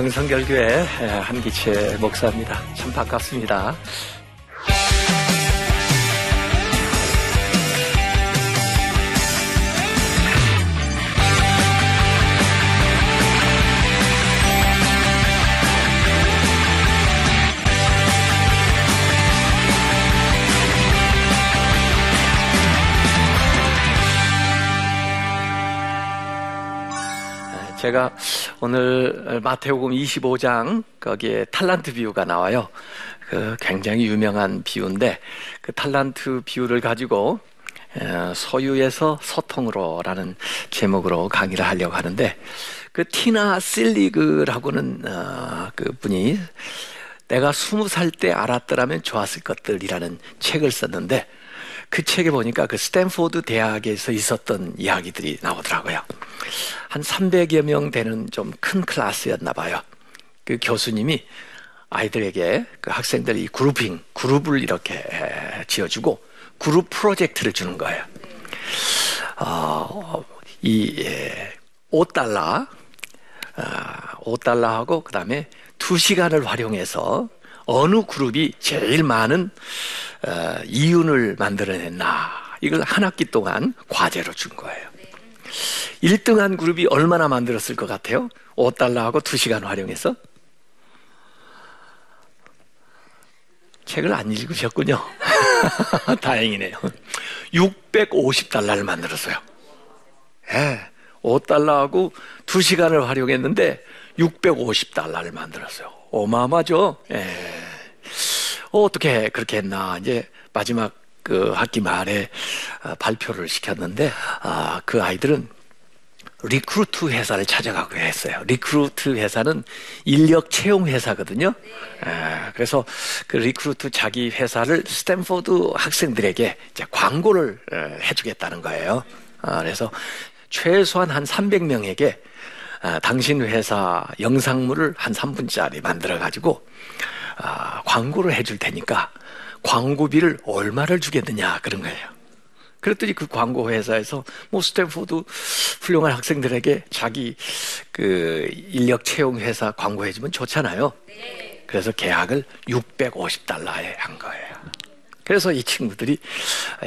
중앙성결교회 한기채 목사입니다. 참 반갑습니다. 제가 오늘 마태복음 25장 거기에 탈란트 비유가 나와요. 그 굉장히 유명한 비유인데 그 탈란트 비유를 가지고 소유에서 소통으로라는 제목으로 강의를 하려고 하는데 그 티나 실리그라고는 어, 그 분이 내가 스무 살 때 알았더라면 좋았을 것들이라는 책을 썼는데 그 책에 보니까 그 스탠포드 대학에서 있었던 이야기들이 나오더라고요. 한 300여 명 되는 좀 큰 클래스였나 봐요. 그 교수님이 아이들에게 그 학생들 이 그룹핑, 그룹을 이렇게 지어주고 그룹 프로젝트를 주는 거예요. 어, 이 5달러, 어, 5달러하고 그 다음에 2시간을 활용해서 어느 그룹이 제일 많은 어, 이윤을 만들어냈나 이걸 한 학기 동안 과제로 준 거예요. 1등한 그룹이 얼마나 만들었을 것 같아요? 5달러하고 2시간 활용해서? 책을 안 읽으셨군요. 다행이네요. 650달러를 만들었어요. 예. 5달러하고 2시간을 활용했는데 650달러를 만들었어요. 어마어마죠? 예. 어떻게 그렇게 했나. 이제 마지막 그 학기 말에 어, 발표를 시켰는데, 아, 그 아이들은 recruit 회사를 찾아가고 했어요. recruit 회사는 인력 채용 회사거든요. 에, 그래서 그 recruit 자기 회사를 스탠포드 학생들에게 이제 광고를 에, 해주겠다는 거예요. 아, 그래서 최소한 한 300명에게 아, 당신 회사 영상물을 한 3분짜리 만들어 가지고 아, 광고를 해줄 테니까 광고비를 얼마를 주겠느냐 그런 거예요. 그랬더니 그 광고 회사에서 뭐 스탠포드 훌륭한 학생들에게 자기 그 인력 채용 회사 광고해 주면 좋잖아요. 그래서 계약을 650달러에 한 거예요. 그래서 이 친구들이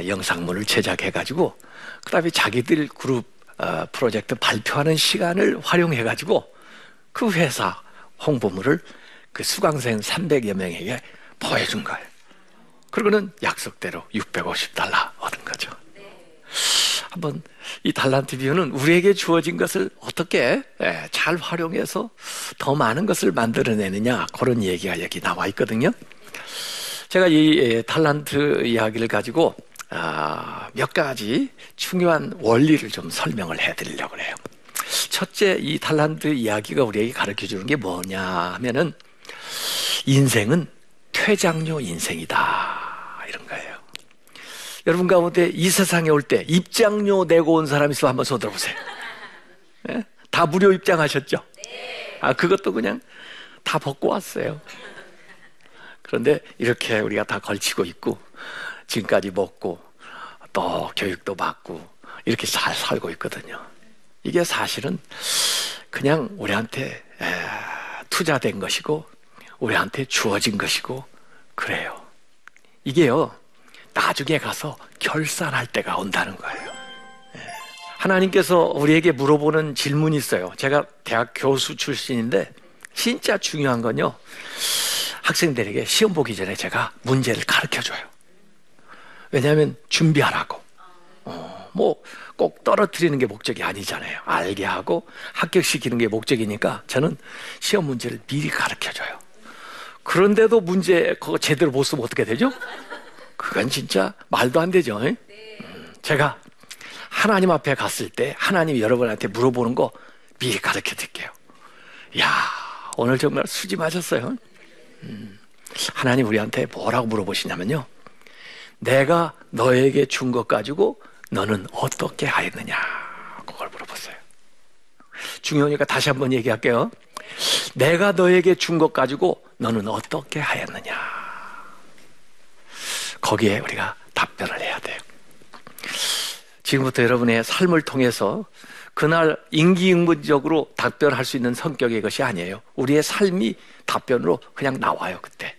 영상물을 제작해 가지고 그다음에 자기들 그룹 어, 프로젝트 발표하는 시간을 활용해 가지고 그 회사 홍보물을 그 수강생 300여 명에게 보여준 거예요. 그러고는 약속대로 650달러 얻은 거죠. 한번 이 달란트 비유는 우리에게 주어진 것을 어떻게 예, 잘 활용해서 더 많은 것을 만들어내느냐 그런 얘기가 여기 나와 있거든요. 제가 이 예, 달란트 이야기를 가지고 아, 몇 가지 중요한 원리를 좀 설명을 해드리려고 해요. 첫째, 이 달란트 이야기가 우리에게 가르쳐 주는 게 뭐냐 하면은 인생은 퇴장료 인생이다. 이런 거예요. 여러분 가운데 이 세상에 올 때 입장료 내고 온 사람 있으면 한번 손 들어보세요. 네? 다 무료 입장하셨죠? 아, 그것도 그냥 다 벗고 왔어요. 그런데 이렇게 우리가 다 걸치고 있고, 지금까지 먹고, 또 교육도 받고, 이렇게 잘 살고 있거든요. 이게 사실은 그냥 우리한테 투자된 것이고, 우리한테 주어진 것이고, 그래요. 이게요, 나중에 가서 결산할 때가 온다는 거예요. 예. 하나님께서 우리에게 물어보는 질문이 있어요. 제가 대학 교수 출신인데 진짜 중요한 건요. 학생들에게 시험 보기 전에 제가 문제를 가르쳐 줘요. 왜냐하면 준비하라고. 어, 뭐꼭 떨어뜨리는 게 목적이 아니잖아요. 알게 하고 합격시키는 게 목적이니까 저는 시험 문제를 미리 가르쳐 줘요. 그런데도 문제 그거 제대로 못 쓰면 어떻게 되죠? 그건 진짜 말도 안 되죠. 네. 제가 하나님 앞에 갔을 때 하나님이 여러분한테 물어보는 거 미리 가르쳐 드릴게요. 야 오늘 정말 수지 마셨어요. 음, 하나님 우리한테 뭐라고 물어보시냐면요. 내가 너에게 준 것 가지고 너는 어떻게 하였느냐. 그걸 물어봤어요. 중요하니까 다시 한번 얘기할게요. 내가 너에게 준 것 가지고 너는 어떻게 하였느냐. 거기에 우리가 답변을 해야 돼요. 지금부터 여러분의 삶을 통해서 그날 인기응변적으로 답변할 수 있는 성격의 것이 아니에요. 우리의 삶이 답변으로 그냥 나와요, 그때.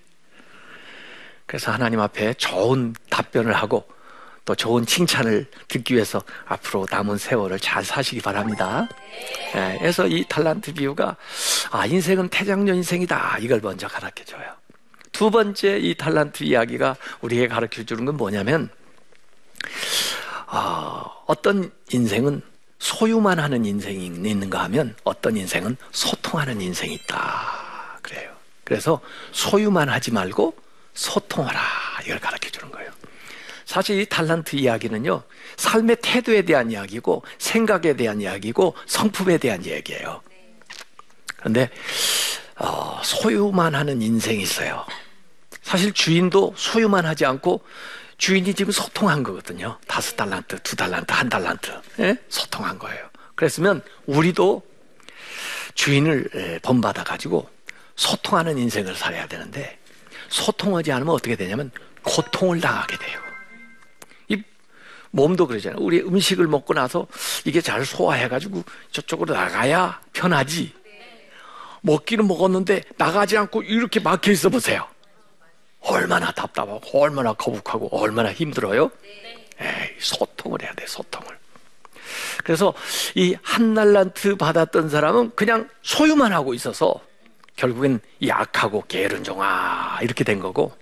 그래서 하나님 앞에 좋은 답변을 하고 또 좋은 칭찬을 듣기 위해서 앞으로 남은 세월을 잘 사시기 바랍니다. 네, 그래서 이 탈란트 비유가 아 인생은 태장녀 인생이다 이걸 먼저 가르쳐 줘요. 두 번째 이 탈란트 이야기가 우리에게 가르쳐 주는 건 뭐냐면 어, 어떤 인생은 소유만 하는 인생이 있는가 하면 어떤 인생은 소통하는 인생이 있다. 그래요. 그래서 소유만 하지 말고 소통하라. 이걸 가르쳐 주는 거예요. 사실 이 탈란트 이야기는요, 삶의 태도에 대한 이야기고, 생각에 대한 이야기고, 성품에 대한 이야기예요. 그런데, 어, 소유만 하는 인생이 있어요. 사실 주인도 소유만 하지 않고 주인이 지금 소통한 거거든요. 다섯 달란트, 두 달란트, 한 달란트. 예? 소통한 거예요. 그랬으면 우리도 주인을 예, 본받아 가지고 소통하는 인생을 살아야 되는데 소통하지 않으면 어떻게 되냐면 고통을 당하게 돼요. 이 몸도 그러잖아요. 우리 음식을 먹고 나서 이게 잘 소화해가지고 저쪽으로 나가야 편하지. 먹기는 먹었는데 나가지 않고 이렇게 막혀 있어 보세요. 얼마나 답답하고 얼마나 거북하고 얼마나 힘들어요? 에이, 소통을 해야 돼, 소통을. 그래서 이한 달란트 받았던 사람은 그냥 소유만 하고 있어서 결국엔 약하고 게으른 종아 이렇게 된 거고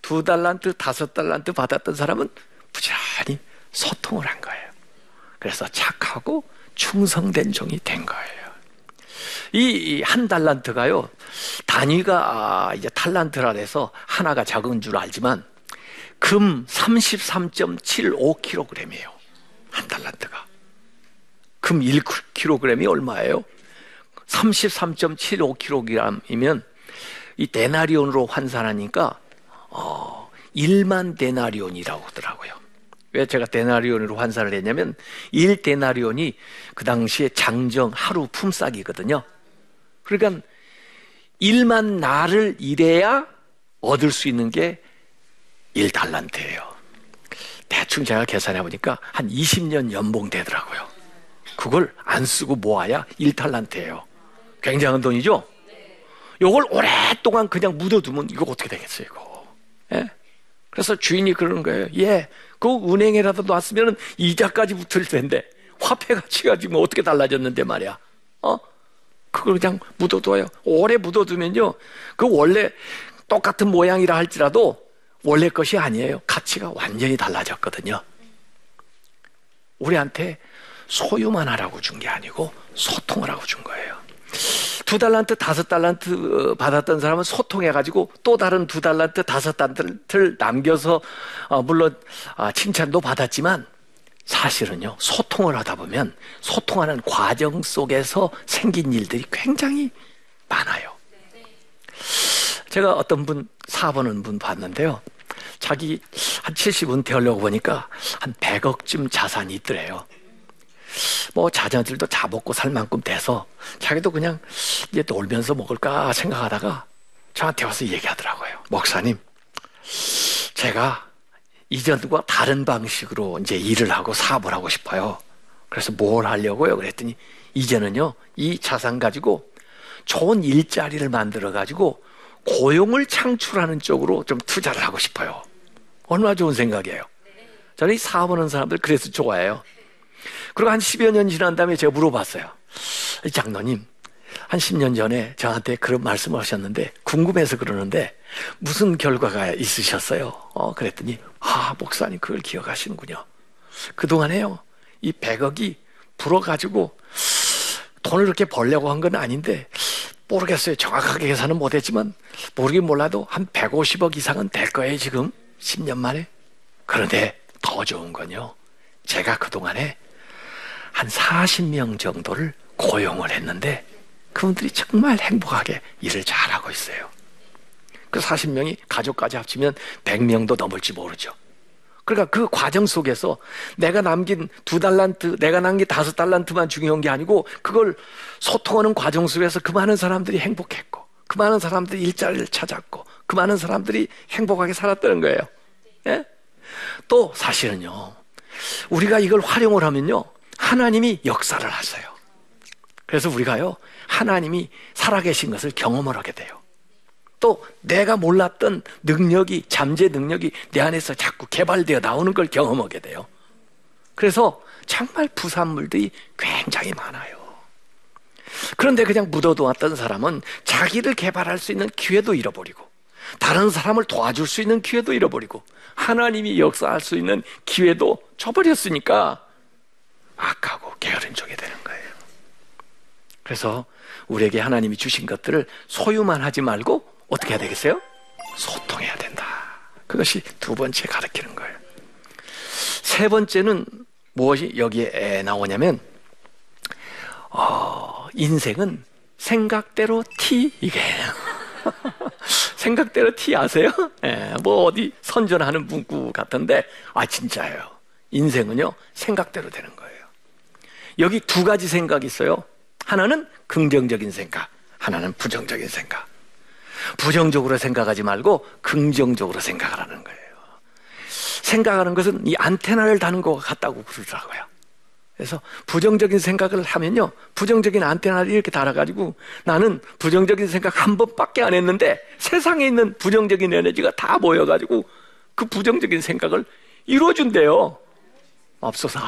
두 달란트, 다섯 달란트 받았던 사람은 부지런히 소통을 한 거예요. 그래서 착하고 충성된 종이 된 거예요. 이 한 달란트가요, 단위가 아, 이제 탈란트라 해서 하나가 작은 줄 알지만 금 33.75kg이에요. 한 달란트가. 금 1kg이 얼마예요? 33.75kg이면 이 데나리온으로 환산하니까 어, 1만 데나리온이라고 하더라고요. 왜 제가 데나리온으로 환산을 했냐면 1데나리온이 그 당시에 장정 하루 품삯이거든요. 그러니까 1만 날을 일해야 얻을 수 있는 게 1달란트예요. 대충 제가 계산해 보니까 한 20년 연봉 되더라고요. 그걸 안 쓰고 모아야 1달란트예요. 굉장한 돈이죠? 요걸 오랫동안 그냥 묻어두면 이거 어떻게 되겠어요, 이거. 예? 그래서 주인이 그러는 거예요. 예, 그 은행에라도 놨으면 이자까지 붙을 텐데, 화폐 가치가 지금 어떻게 달라졌는데 말이야. 어? 그걸 그냥 묻어둬요. 오래 묻어두면요. 그 원래 똑같은 모양이라 할지라도 원래 것이 아니에요. 가치가 완전히 달라졌거든요. 우리한테 소유만 하라고 준 게 아니고 소통을 하고 준 거예요. 두 달란트, 다섯 달란트 어, 받았던 사람은 소통해가지고 또 다른 두 달란트, 다섯 달란트를 남겨서 어, 물론 아, 칭찬도 받았지만 사실은요, 소통을 하다 보면 소통하는 과정 속에서 생긴 일들이 굉장히 많아요. 제가 어떤 분, 사보는 분 봤는데요. 자기 한 70은 되려고 보니까 한 100억쯤 자산이 있더래요. 뭐 자녀들도 자 먹고 살 만큼 돼서 자기도 그냥 이제 놀면서 먹을까 생각하다가 저한테 와서 얘기하더라고요. 목사님, 제가 이전과 다른 방식으로 이제 일을 하고 사업을 하고 싶어요. 그래서 뭘 하려고요? 그랬더니 이제는요, 이 자산 가지고 좋은 일자리를 만들어 가지고 고용을 창출하는 쪽으로 좀 투자를 하고 싶어요. 얼마나 좋은 생각이에요. 저는 이 사업하는 사람들 그래서 좋아해요. 그리고 한 10여 년 지난 다음에 제가 물어봤어요. 장로님, 한 10년 전에 저한테 그런 말씀을 하셨는데 궁금해서 그러는데 무슨 결과가 있으셨어요? 어, 그랬더니 아, 목사님 그걸 기억하시는군요. 그동안에요. 이 100억이 불어가지고 돈을 그렇게 벌려고 한 건 아닌데 모르겠어요. 정확하게 계산은 못했지만 모르긴 몰라도 한 150억 이상은 될 거예요. 지금 10년 만에. 그런데 더 좋은 건요. 제가 그동안에 한 40명 정도를 고용을 했는데 그분들이 정말 행복하게 일을 잘하고 있어요. 그 40명이 가족까지 합치면 100명도 넘을지 모르죠. 그러니까 그 과정 속에서 내가 남긴 두 달란트, 내가 남긴 다섯 달란트만 중요한 게 아니고 그걸 소통하는 과정 속에서 그 많은 사람들이 행복했고 그 많은 사람들이 일자리를 찾았고 그 많은 사람들이 행복하게 살았다는 거예요. 예? 또 사실은요. 우리가 이걸 활용을 하면요. 하나님이 역사를 하세요. 그래서 우리가요, 하나님이 살아계신 것을 경험을 하게 돼요. 또 내가 몰랐던 능력이, 잠재 능력이 내 안에서 자꾸 개발되어 나오는 걸 경험하게 돼요. 그래서 정말 부산물들이 굉장히 많아요. 그런데 그냥 묻어두었던 사람은 자기를 개발할 수 있는 기회도 잃어버리고 다른 사람을 도와줄 수 있는 기회도 잃어버리고 하나님이 역사할 수 있는 기회도 줘버렸으니까 악하고 게으른 쪽이 되는 거예요. 그래서 우리에게 하나님이 주신 것들을 소유만 하지 말고 어떻게 해야 되겠어요? 소통해야 된다. 그것이 두 번째 가르치는 거예요. 세 번째는 무엇이 여기에 나오냐면, 어, 인생은 생각대로 티, 이게. 생각대로 티 아세요? 예, 뭐 어디 선전하는 문구 같은데, 아, 진짜예요. 인생은요, 생각대로 되는 거예요. 여기 두 가지 생각이 있어요. 하나는 긍정적인 생각, 하나는 부정적인 생각. 부정적으로 생각하지 말고 긍정적으로 생각을 하는 거예요. 생각하는 것은 이 안테나를 다는 것 같다고 그러더라고요. 그래서 부정적인 생각을 하면요. 부정적인 안테나를 이렇게 달아가지고 나는 부정적인 생각 한 번밖에 안 했는데 세상에 있는 부정적인 에너지가 다 모여가지고 그 부정적인 생각을 이루어준대요. 없어서.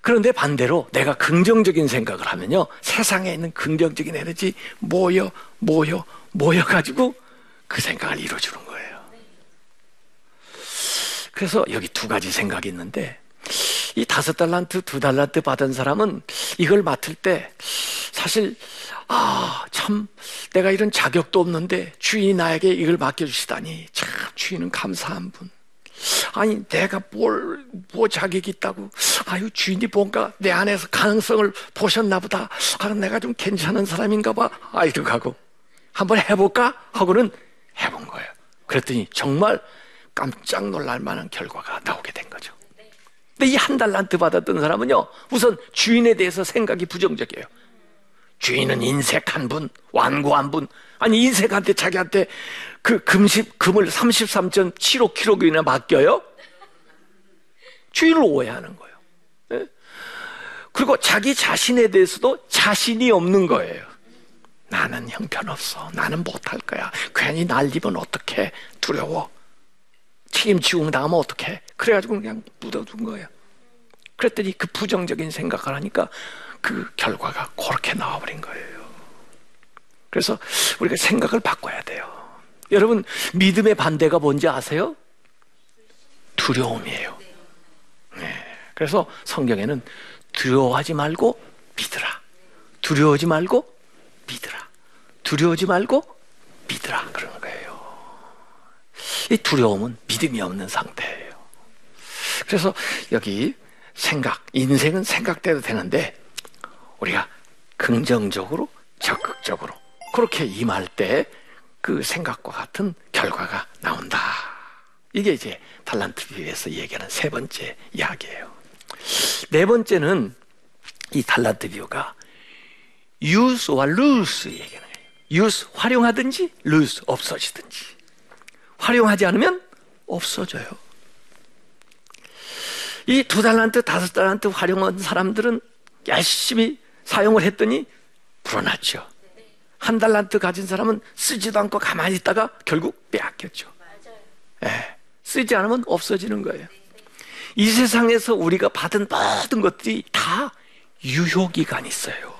그런데 반대로 내가 긍정적인 생각을 하면요. 세상에 있는 긍정적인 에너지 모여, 모여, 모여가지고 그 생각을 이루어주는 거예요. 그래서 여기 두 가지 생각이 있는데 이 다섯 달란트, 두 달란트 받은 사람은 이걸 맡을 때 사실 아, 참 내가 이런 자격도 없는데 주인이 나에게 이걸 맡겨 주시다니 참 주인은 감사한 분. 아니 내가 뭘, 뭐 자격이 있다고. 아유 주인이 뭔가 내 안에서 가능성을 보셨나 보다. 아 내가 좀 괜찮은 사람인가 봐 아 이러고 하고. 한번 해볼까? 하고는 해본 거예요. 그랬더니 정말 깜짝 놀랄 만한 결과가 나오게 된 거죠. 근데 이 한 달란트 받았던 사람은요 우선 주인에 대해서 생각이 부정적이에요. 주인은 인색한 분, 완고한 분. 아니, 인색한테 자기한테 그 금십, 금을 33.75kg이나 맡겨요? 주인을 오해하는 거예요. 네? 그리고 자기 자신에 대해서도 자신이 없는 거예요. 나는 형편없어. 나는 못할 거야. 괜히 날리면 어떡해. 두려워. 책임지고 나면 어떡해. 그래가지고 그냥 묻어둔 거예요. 그랬더니 그 부정적인 생각을 하니까 그 결과가 그렇게 나와버린 거예요. 그래서 우리가 생각을 바꿔야 돼요. 여러분, 믿음의 반대가 뭔지 아세요? 두려움이에요. 네. 그래서 성경에는 두려워하지 말고 믿으라. 두려워하지 말고 믿으라. 두려워하지 말고 믿으라. 그러는 거예요. 이 두려움은 믿음이 없는 상태예요. 그래서 여기 생각, 인생은 생각대로 되는데 우리가 긍정적으로 적극적으로 그렇게 임할 때 그 생각과 같은 결과가 나온다. 이게 이제 달란트 비유에서 얘기하는 세 번째 이야기예요. 네 번째는 이 달란트 비유가 use와 lose 얘기하는 거예요. use 활용하든지 lose 없어지든지. 활용하지 않으면 없어져요. 이 두 달란트, 다섯 달란트 활용한 사람들은 열심히 사용을 했더니 불어났죠. 한 달란트 가진 사람은 쓰지도 않고 가만히 있다가 결국 빼앗겼죠. 예, 쓰지 않으면 없어지는 거예요. 이 세상에서 우리가 받은 모든 것들이 다 유효기간 있어요.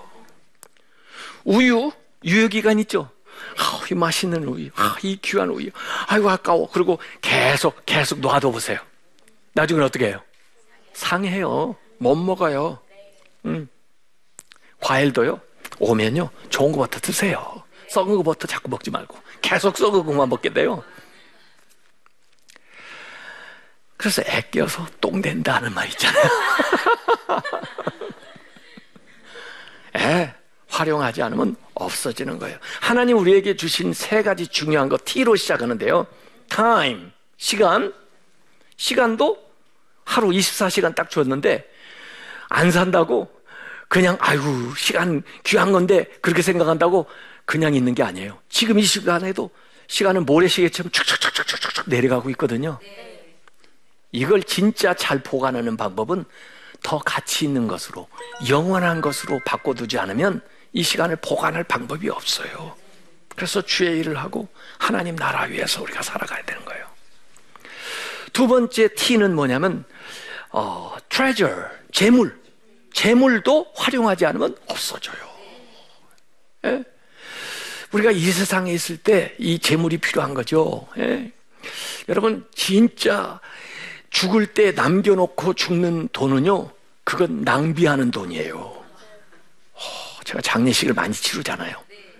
우유, 유효기간 있죠? 아, 이 맛있는 우유, 아, 이 귀한 우유, 아이고 아까워. 그리고 계속 계속 놔둬 보세요. 나중에 어떻게 해요? 상해요. 못 먹어요. 음. 과일도요, 오면요, 좋은 것부터 드세요. 썩은 것부터 자꾸 먹지 말고. 계속 썩은 것만 먹게 돼요. 그래서 애껴서 똥 된다는 말 있잖아요. 애, 활용하지 않으면 없어지는 거예요. 하나님 우리에게 주신 세 가지 중요한 거 T로 시작하는데요. time, 시간. 시간도 하루 24시간 딱 줬는데 안 산다고 그냥 아이고 시간 귀한 건데 그렇게 생각한다고 그냥 있는 게 아니에요. 지금 이 시간에도 시간은 모래시계처럼 쭉쭉쭉쭉쭉쭉 내려가고 있거든요. 이걸 진짜 잘 보관하는 방법은 더 가치 있는 것으로 영원한 것으로 바꿔두지 않으면 이 시간을 보관할 방법이 없어요. 그래서 주의 일을 하고 하나님 나라 위해서 우리가 살아가야 되는 거예요. 두 번째 T는 뭐냐면 어, treasure, 재물. 재물도 활용하지 않으면 없어져요. 예? 우리가 이 세상에 있을 때 이 재물이 필요한 거죠. 예? 여러분 진짜 죽을 때 남겨놓고 죽는 돈은요, 그건 낭비하는 돈이에요. 어, 제가 장례식을 많이 치르잖아요.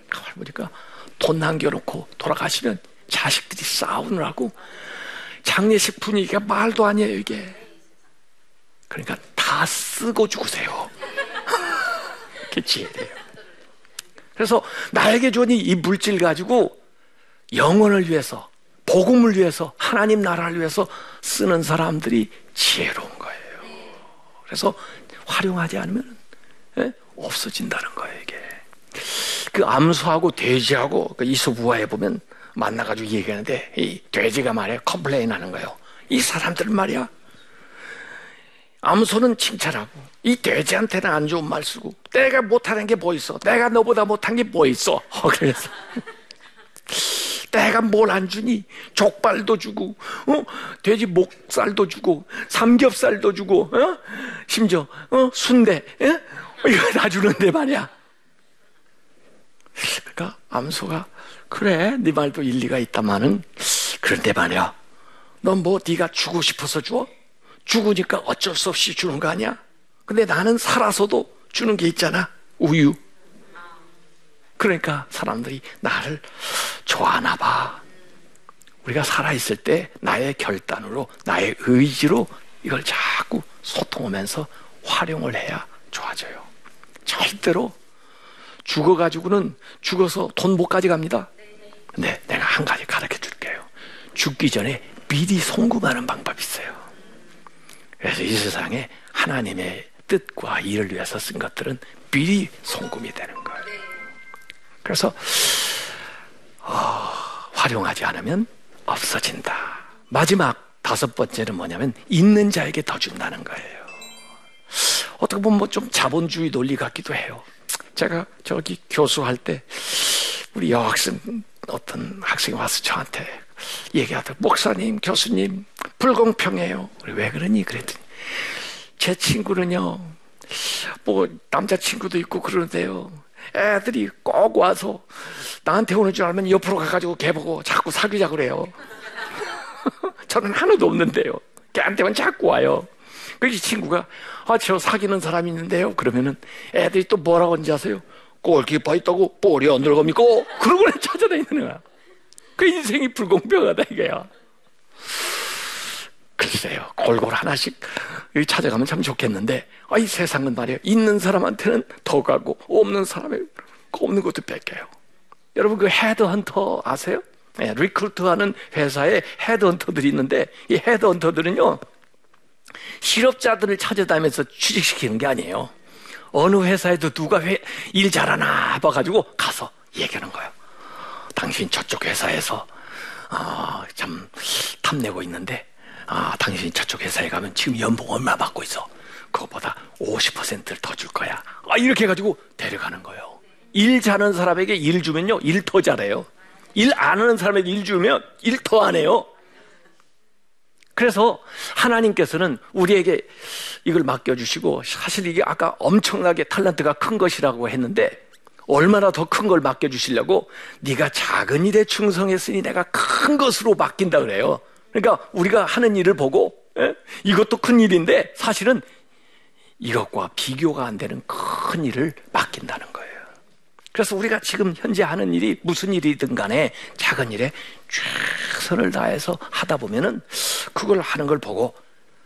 가만 보니까 돈 남겨놓고 돌아가시면 자식들이 싸우느라고 장례식 분위기가 말도 아니에요, 이게. 그러니까 다 쓰고 죽으세요. 그게 지혜돼요. 그래서 나에게 주니 이 물질 가지고 영혼을 위해서 복음을 위해서 하나님 나라를 위해서 쓰는 사람들이 지혜로운 거예요. 그래서 활용하지 않으면 예? 없어진다는 거예요 이게. 그 암수하고 돼지하고 그 이수부화에 보면 만나가지고 얘기하는데 이 돼지가 말이야 complain 하는 거예요. 이 사람들은 말이야 암소는 칭찬하고 이 돼지한테는 안 좋은 말 쓰고 내가 못하는 게 뭐 있어? 내가 너보다 못한 게 뭐 있어? 어, 그래서 내가 뭘 안 주니? 족발도 주고, 어? 돼지 목살도 주고, 삼겹살도 주고, 어? 심지어, 어? 순대, 예? 이거 다 주는데 말이야. 그러니까 암소가, 그래, 네 말도 일리가 있다마는, 그런데 말이야. 넌 뭐 네가 주고 싶어서 줘? 죽으니까 어쩔 수 없이 주는 거 아니야? 근데 나는 살아서도 주는 게 있잖아. 우유. 그러니까 사람들이 나를 좋아하나 봐. 우리가 살아있을 때 나의 결단으로, 나의 의지로 이걸 자꾸 소통하면서 활용을 해야 좋아져요. 절대로 죽어가지고는 죽어서 돈 못 가져갑니다. 근데 내가 한 가지 가르쳐 줄게요. 죽기 전에 미리 송금하는 방법이 있어요. 그래서 이 세상에 하나님의 뜻과 일을 위해서 쓴 것들은 미리 송금이 되는 거예요. 그래서 어, 활용하지 않으면 없어진다. 마지막 다섯 번째는 뭐냐면 있는 자에게 더 준다는 거예요. 어떻게 보면 뭐 좀 자본주의 논리 같기도 해요. 제가 저기 교수할 때 우리 여학생 어떤 학생이 와서 저한테 얘기하더라고요. 목사님, 교수님, 불공평해요. 왜 그러니? 그랬더니 제 친구는요, 뭐 남자친구도 있고 그러는데요. 애들이 꼭 와서 나한테 오는 줄 알면 옆으로 가가지고 걔 보고 자꾸 사귀자 그래요. 저는 하나도 없는데요. 걔한테만 자꾸 와요. 그래서 친구가 아, 저 사귀는 사람이 있는데요. 그러면은 애들이 또 뭐라고 하는지 아세요? 골키퍼 있다고 볼이 안 들어갑니까? 그러고 찾아다니는 거야. 그 인생이 불공평하다 이거야. 글쎄요, 골골 하나씩 찾아가면 참 좋겠는데, 아, 이 세상은 말이에요. 있는 사람한테는 더 가고, 없는 사람에 없는 것도 뺏겨요. 여러분, 그 헤드헌터 아세요? 네, recruit 하는 회사에 헤드헌터들이 있는데, 이 헤드헌터들은요, 실업자들을 찾아다니면서 취직시키는 게 아니에요. 어느 회사에도 누가 회, 일 잘하나 봐가지고 가서 얘기하는 거예요. 당신 저쪽 회사에서, 어, 참 탐내고 있는데, 아, 당신이 저쪽 회사에 가면 지금 연봉 얼마 받고 있어. 그것보다 50%를 더 줄 거야. 아, 이렇게 해가지고 데려가는 거예요. 일 잘하는 사람에게 일 주면요, 일 더 잘해요. 일 안 하는 사람에게 일 주면 일 더 안 해요. 그래서 하나님께서는 우리에게 이걸 맡겨주시고, 사실 이게 아까 엄청나게 탤런트가 큰 것이라고 했는데, 얼마나 더 큰 걸 맡겨주시려고, 네가 작은 일에 충성했으니 내가 큰 것으로 맡긴다 그래요. 그러니까 우리가 하는 일을 보고 예? 이것도 큰 일인데 사실은 이것과 비교가 안 되는 큰 일을 맡긴다는 거예요. 그래서 우리가 지금 현재 하는 일이 무슨 일이든 간에 작은 일에 최선을 다해서 하다 보면은 그걸 하는 걸 보고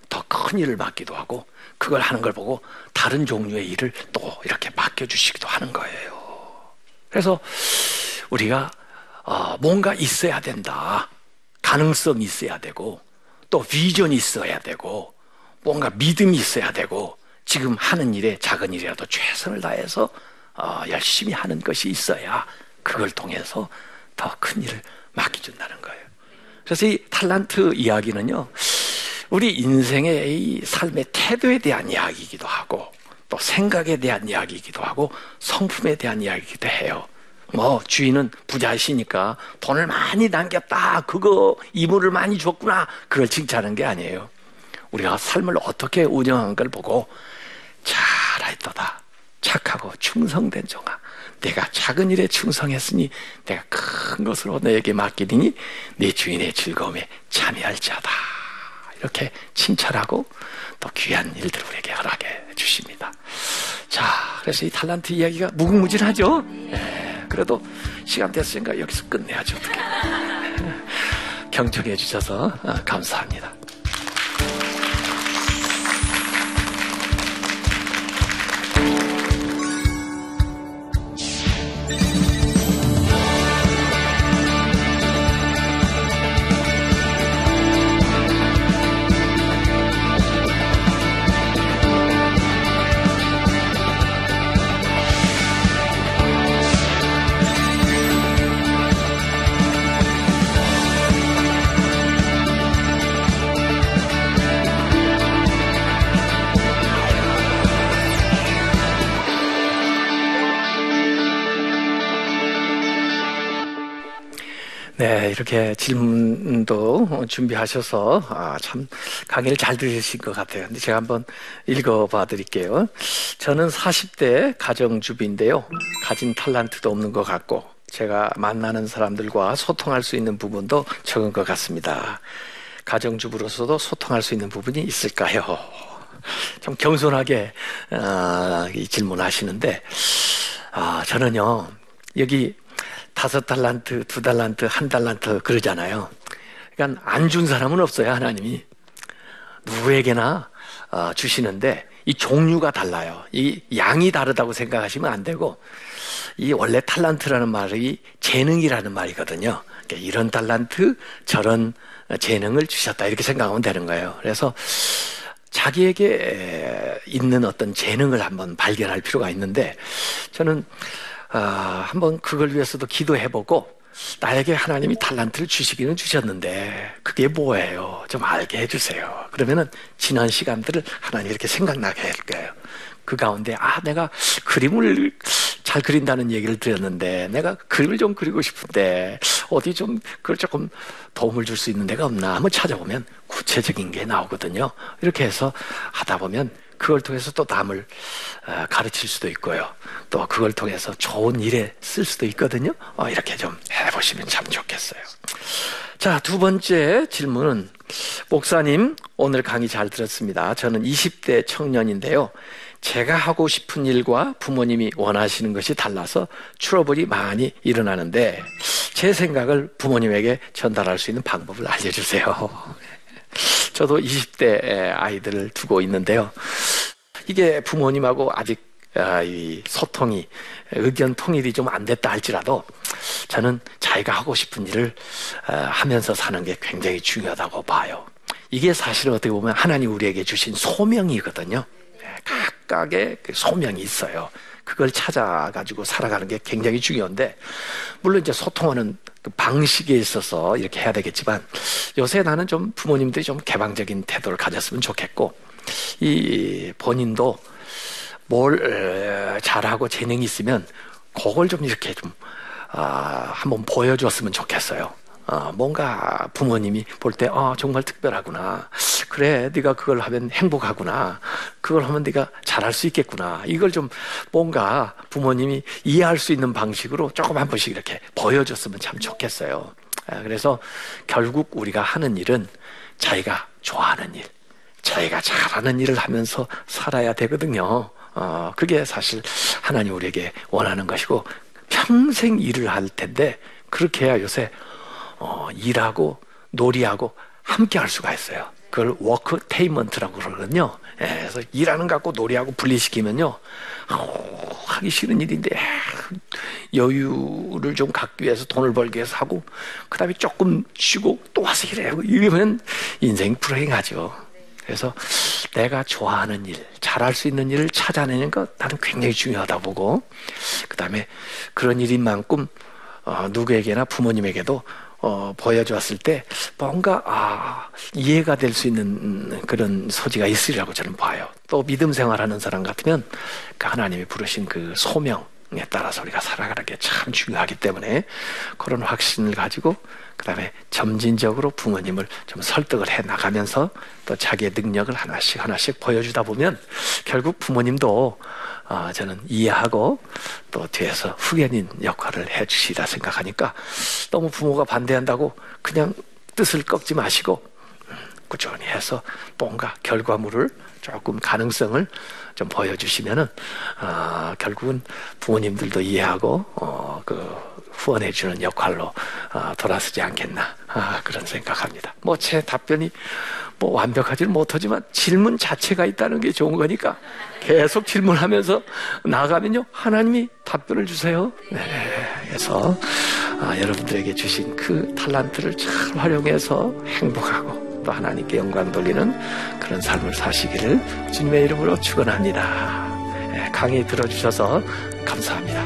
더 큰 일을 맡기도 하고 그걸 하는 걸 보고 다른 종류의 일을 또 이렇게 맡겨주시기도 하는 거예요. 그래서 우리가 어, 뭔가 있어야 된다. 가능성이 있어야 되고 또 비전이 있어야 되고 뭔가 믿음이 있어야 되고 지금 하는 일에 작은 일이라도 최선을 다해서 어, 열심히 하는 것이 있어야 그걸 통해서 더 큰 일을 맡겨준다는 거예요. 그래서 이 탈란트 이야기는요, 우리 인생의 이 삶의 태도에 대한 이야기이기도 하고 또 생각에 대한 이야기이기도 하고 성품에 대한 이야기이기도 해요. 뭐 주인은 부자이시니까 돈을 많이 남겼다. 그거 이물을 많이 줬구나. 그걸 칭찬하는 게 아니에요. 우리가 삶을 어떻게 운영한 걸 보고 잘했다 착하고 충성된 종아. 내가 작은 일에 충성했으니 내가 큰 것으로 너에게 맡기리니 네 주인의 즐거움에 참여할 자다. 이렇게 칭찬하고 또 귀한 일들 우리에게 허락해 주십니다. 자, 그래서 이 탈란트 이야기가 무궁무진하죠? 네, 그래도 시간 됐으니까 여기서 끝내야죠. 어떻게. 경청해 주셔서 어, 감사합니다. 네, 이렇게 질문도 준비하셔서 아, 참 강의를 잘 들으신 것 같아요. 근데 제가 한번 읽어봐 드릴게요. 저는 40대 가정주부인데요. 가진 탈란트도 없는 것 같고 제가 만나는 사람들과 소통할 수 있는 부분도 적은 것 같습니다. 가정주부로서도 소통할 수 있는 부분이 있을까요? 좀 겸손하게 어, 질문하시는데 아, 저는요 여기 다섯 달란트, 두 달란트, 한 달란트 그러잖아요. 그러니까 안 준 사람은 없어요, 하나님이. 누구에게나 어, 주시는데 이 종류가 달라요. 이 양이 다르다고 생각하시면 안 되고 이 원래 탈란트라는 말이 재능이라는 말이거든요. 그러니까 이런 탈란트, 저런 재능을 주셨다 이렇게 생각하면 되는 거예요. 그래서 자기에게 있는 어떤 재능을 한번 발견할 필요가 있는데 저는 아, 한번 그걸 위해서도 기도해보고 나에게 하나님이 탈란트를 주시기는 주셨는데 그게 뭐예요? 좀 알게 해주세요. 그러면은 지난 시간들을 하나님 이렇게 생각나게 할 거예요. 그 가운데 아 내가 그림을 잘 그린다는 얘기를 들었는데 내가 그림을 좀 그리고 싶은데 어디 좀 그걸 조금 도움을 줄 수 있는 데가 없나 한번 찾아보면 구체적인 게 나오거든요. 이렇게 해서 하다 보면 그걸 통해서 또 남을 어, 가르칠 수도 있고요. 또 그걸 통해서 좋은 일에 쓸 수도 있거든요. 어, 이렇게 좀 해보시면 참 좋겠어요. 자, 두 번째 질문은 목사님, 오늘 강의 잘 들었습니다. 저는 20대 청년인데요. 제가 하고 싶은 일과 부모님이 원하시는 것이 달라서 트러블이 많이 일어나는데 제 생각을 부모님에게 전달할 수 있는 방법을 알려주세요. 저도 20대 아이들을 두고 있는데요. 이게 부모님하고 아직 아, 이 소통이 의견 통일이 좀 안 됐다 할지라도 저는 자기가 하고 싶은 일을 아, 하면서 사는 게 굉장히 중요하다고 봐요. 이게 사실은 어떻게 보면 하나님 우리에게 주신 소명이거든요. 네, 각각의 그 소명이 있어요. 그걸 찾아가지고 살아가는 게 굉장히 중요한데, 물론 이제 소통하는 그 방식에 있어서 이렇게 해야 되겠지만, 요새 나는 좀 부모님들이 좀 개방적인 태도를 가졌으면 좋겠고, 이 본인도 뭘 잘하고 재능이 있으면 그걸 좀 이렇게 좀 아, 한번 보여줬으면 좋겠어요. 어, 뭔가 부모님이 볼 때, 아, 정말 특별하구나. 그래, 네가 그걸 하면 행복하구나. 그걸 하면 네가 잘할 수 있겠구나. 이걸 좀 뭔가 부모님이 이해할 수 있는 방식으로 조금 한 번씩 이렇게 보여줬으면 참 좋겠어요. 아, 그래서 결국 우리가 하는 일은 자기가 좋아하는 일, 자기가 잘하는 일을 하면서 살아야 되거든요. 어, 그게 사실 하나님 우리에게 원하는 것이고 평생 일을 할 텐데 그렇게 해야 요새 어, 일하고 놀이하고 함께 할 수가 있어요. 그걸 worktainment라고 그러거든요. 예, 그래서 일하는 것 갖고 놀이하고 분리시키면요. 어, 하기 싫은 일인데 여유를 좀 갖기 위해서 돈을 벌기 위해서 하고 그 다음에 조금 쉬고 또 와서 일해요. 이러면 인생 불행하죠. 그래서 내가 좋아하는 일, 잘할 수 있는 일을 찾아내는 것 나는 굉장히 중요하다 보고 그 다음에 그런 일인 만큼 어, 누구에게나 부모님에게도 어, 보여주었을 때 뭔가 아 이해가 될 수 있는 그런 소지가 있으리라고 저는 봐요. 또 믿음 생활하는 사람 같으면 그 하나님이 부르신 그 소명에 따라서 우리가 살아가는 게 참 중요하기 때문에 그런 확신을 가지고 그 다음에 점진적으로 부모님을 좀 설득을 해 나가면서 또 자기의 능력을 하나씩 하나씩 보여주다 보면 결국 부모님도 어, 저는 이해하고 또 뒤에서 후견인 역할을 해 주시다 생각하니까 너무 부모가 반대한다고 그냥 뜻을 꺾지 마시고 음, 꾸준히 해서 뭔가 결과물을 조금 가능성을 좀 보여주시면은 어, 결국은 부모님들도 이해하고 어, 그 후원해 주는 역할로 어, 돌아서지 않겠나 아, 그런 생각합니다. 뭐 제 답변이 뭐 완벽하지는 못하지만 질문 자체가 있다는 게 좋은 거니까 계속 질문하면서 나가면요 하나님이 답변을 주세요. 네, 그래서 아, 여러분들에게 주신 그 탈란트를 잘 활용해서 행복하고 또 하나님께 영광 돌리는 그런 삶을 사시기를 주님의 이름으로 축원합니다. 네, 강의 들어주셔서 감사합니다.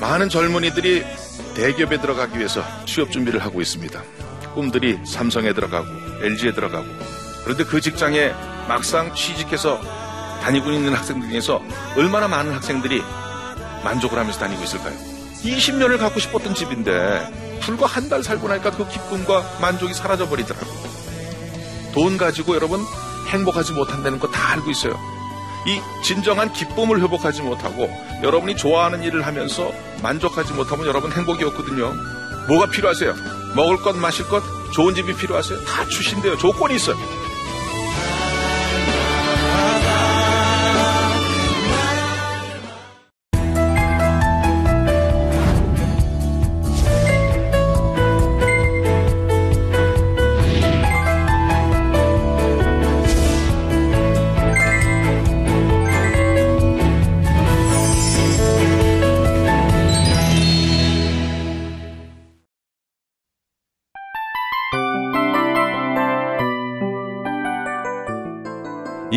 많은 젊은이들이 대기업에 들어가기 위해서 취업 준비를 하고 있습니다. 꿈들이 삼성에 들어가고 LG에 들어가고 그런데 그 직장에 막상 취직해서 다니고 있는 학생들 중에서 얼마나 많은 학생들이 만족을 하면서 다니고 있을까요? 20년을 갖고 싶었던 집인데 불과 한 달 살고 나니까 그 기쁨과 만족이 사라져 버리더라고요. 돈 가지고 여러분 행복하지 못한다는 거 다 알고 있어요. 이 진정한 기쁨을 회복하지 못하고 여러분이 좋아하는 일을 하면서 만족하지 못하면 여러분 행복이 없거든요. 뭐가 필요하세요? 먹을 것, 마실 것, 좋은 집이 필요하세요? 다 주신대요. 조건이 있어요.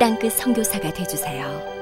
땅끝 성교사가 되주세요